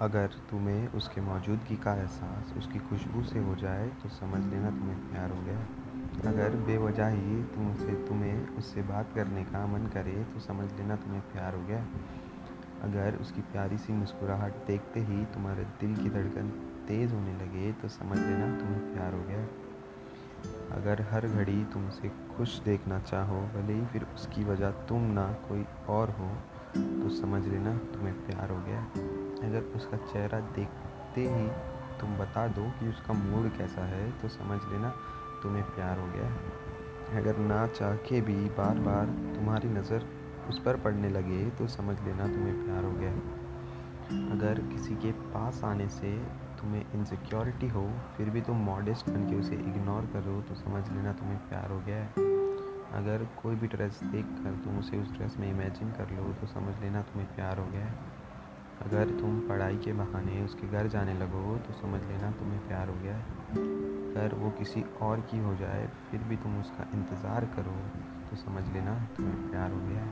अगर तुम्हें उसके मौजूदगी का एहसास, उसकी खुशबू से हो जाए तो समझ लेना तुम्हें प्यार हो गया अगर बेवजह ही तुमसे, तुम्हें उससे बात करने का मन करे तो समझ लेना तुम्हें प्यार हो गया अगर उसकी प्यारी सी मुस्कुराहट देखते ही तुम्हारे दिल की धड़कन तेज़ होने लगे तो समझ लेना तुम्हें प्यार हो गया अगर हर घड़ी तुम उसे खुश देखना चाहो, भले ही फिर उसकी वजह तुम ना कोई और हो तो समझ लेना तुम्हें प्यार हो गया अगर उसका चेहरा देखते ही तुम बता दो कि उसका मूड कैसा है तो समझ लेना तुम्हें प्यार हो गया है। अगर ना चाह के भी बार बार तुम्हारी नज़र उस पर पड़ने लगे तो समझ लेना तुम्हें प्यार हो गया है। अगर किसी के पास आने से तुम्हें इनसिक्योरिटी हो, फिर भी तुम मॉडेस्ट बन के उसे इग्नोर करो तो समझ लेना तुम्हें प्यार हो गया है। अगर कोई भी ड्रेस देख कर तुम उसे उस ड्रेस में इमेजिन कर लो तो समझ लेना तुम्हें प्यार हो गया है। अगर तुम पढ़ाई के बहाने उसके घर जाने लगो तो समझ लेना तुम्हें प्यार हो गया है। अगर वो किसी और की हो जाए, फिर भी तुम उसका इंतज़ार करो तो समझ लेना तुम्हें प्यार हो गया है।